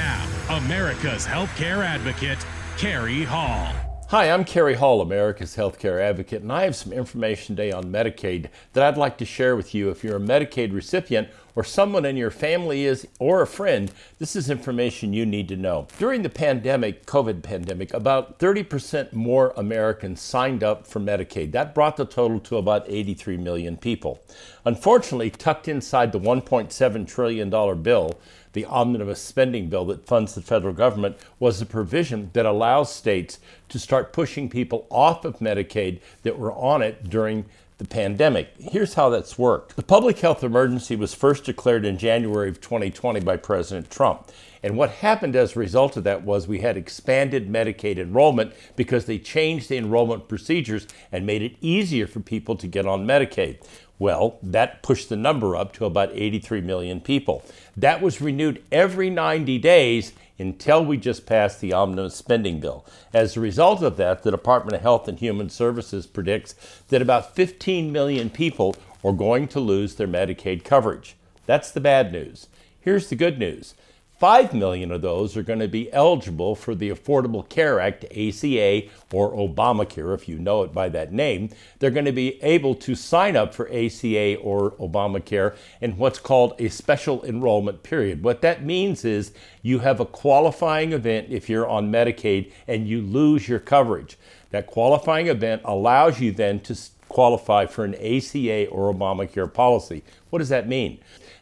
Now, America's healthcare advocate, Cary Hall. Hi, I'm Cary Hall, America's healthcare advocate, and I have some information today on Medicaid that I'd like to share with you. If you're a Medicaid recipient or someone in your family is or a friend, this is information you need to know. During the pandemic, COVID pandemic, about 30% more Americans signed up for Medicaid. That brought the total to about 83 million people. Unfortunately, tucked inside the $1.7 trillion bill, the omnibus spending bill that funds the federal government was a provision that allows states to start pushing people off of Medicaid that were on it during the pandemic. Here's how that's worked. The public health emergency was first declared in January of 2020 by President Trump. And what happened as a result of that was we had expanded Medicaid enrollment because they changed the enrollment procedures and made it easier for people to get on Medicaid. Well, that pushed the number up to about 83 million people. That was renewed every 90 days until we just passed the omnibus spending bill. As a result of that, the Department of Health and Human Services predicts that about 15 million people are going to lose their Medicaid coverage. That's the bad news. Here's the good news 5 million of those are going to be eligible for the Affordable Care Act, ACA, or Obamacare, if you know it by that name. They're going to be able to sign up for ACA or Obamacare in what's called a special enrollment period. What that means is you have a qualifying event if you're on Medicaid and you lose your coverage. That qualifying event allows you then to qualify for an ACA or Obamacare policy. What does that mean?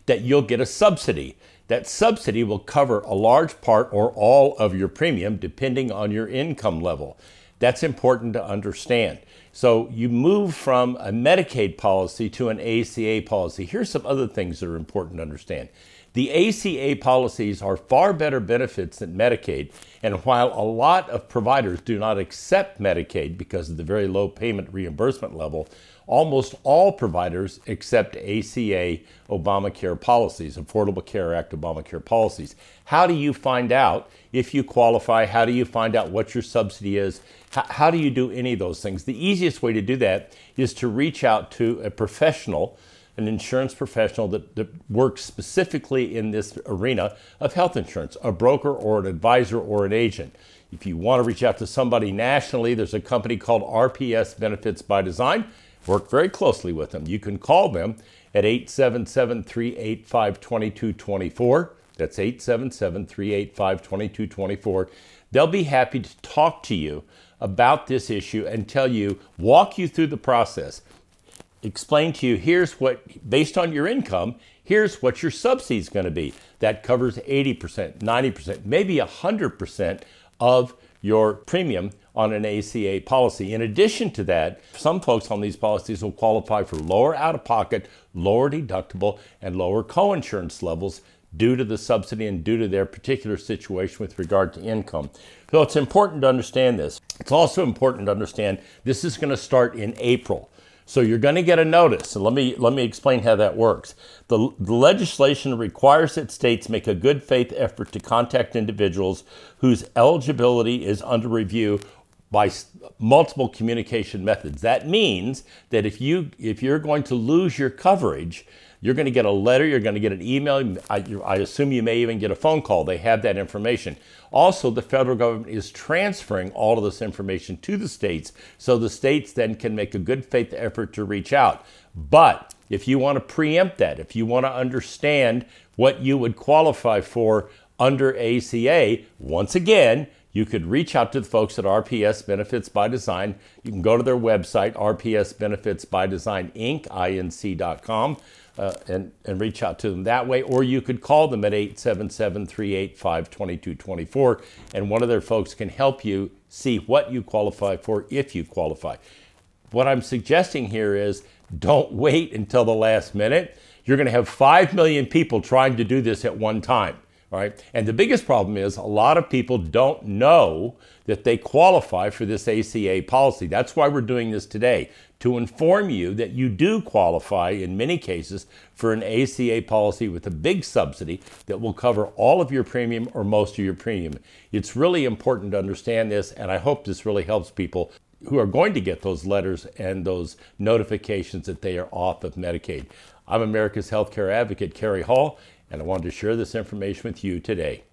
That you'll get a subsidy that subsidy will cover a large part or all of your premium depending on your income level. That's important to understand. So you move from a Medicaid policy to an ACA policy. Here's some other things that are important to understand. The ACA policies are far better benefits than Medicaid, and while a lot of providers do not accept Medicaid because of the very low payment reimbursement level, almost all providers accept ACA Obamacare policies, Affordable Care Act Obamacare policies. How do you find out if you qualify? How do you find out what your subsidy is? How, how do you do any of those things? The easiest way to do that is to reach out to a professional an insurance professional that, that, works specifically in this arena of health insurance, a broker or an advisor or an agent. If you want to reach out to somebody nationally, there's a company called RPS Benefits by Design. Work very closely with them. You can call them at 877 385 2224. That's 877 385 2224. They'll be happy to talk to you about this issue and tell you, walk you through the process, explain to you here's what, based on your income, here's what your subsidy is going to be. That covers 80%, 90%, maybe 100% of your premium on an ACA policy. In addition to that, some folks on these policies will qualify for lower out of pocket, lower deductible, and lower coinsurance levels due to the subsidy and due to their particular situation with regard to income. So it's important to understand this. It's also important to understand this is going to start in April. So you're going to get a notice. And let me let me explain how that works. The, the legislation requires that states make a good faith effort to contact individuals whose eligibility is under review by multiple communication methods. That means that if you if you're going to lose your coverage, you're going to get a letter, you're going to get an email. I, I, assume you may even get a phone call. They have that information. Also, the federal government is transferring all of this information to the states so the states then can make a good faith effort to reach out. But if you want to preempt that, if you want to understand what you would qualify for under ACA, once again, you could reach out to the folks at RPS Benefits by Design. You can go to their website, RPS Benefits by Design Inc., inc.com, uh, and, and reach out to them that way. Or you could call them at 877 385 2224, and one of their folks can help you see what you qualify for if you qualify. What I'm suggesting here is don't wait until the last minute. You're going to have 5 million people trying to do this at one time right? And the biggest problem is a lot of people don't know that they qualify for this ACA policy. That's why we're doing this today to inform you that you do qualify in many cases for an ACA policy with a big subsidy that will cover all of your premium or most of your premium. It's really important to understand this, and I hope this really helps people who are going to get those letters and those notifications that they are off of Medicaid. I'm America's healthcare advocate, Cary Hall, and I wanted to share this information with you today.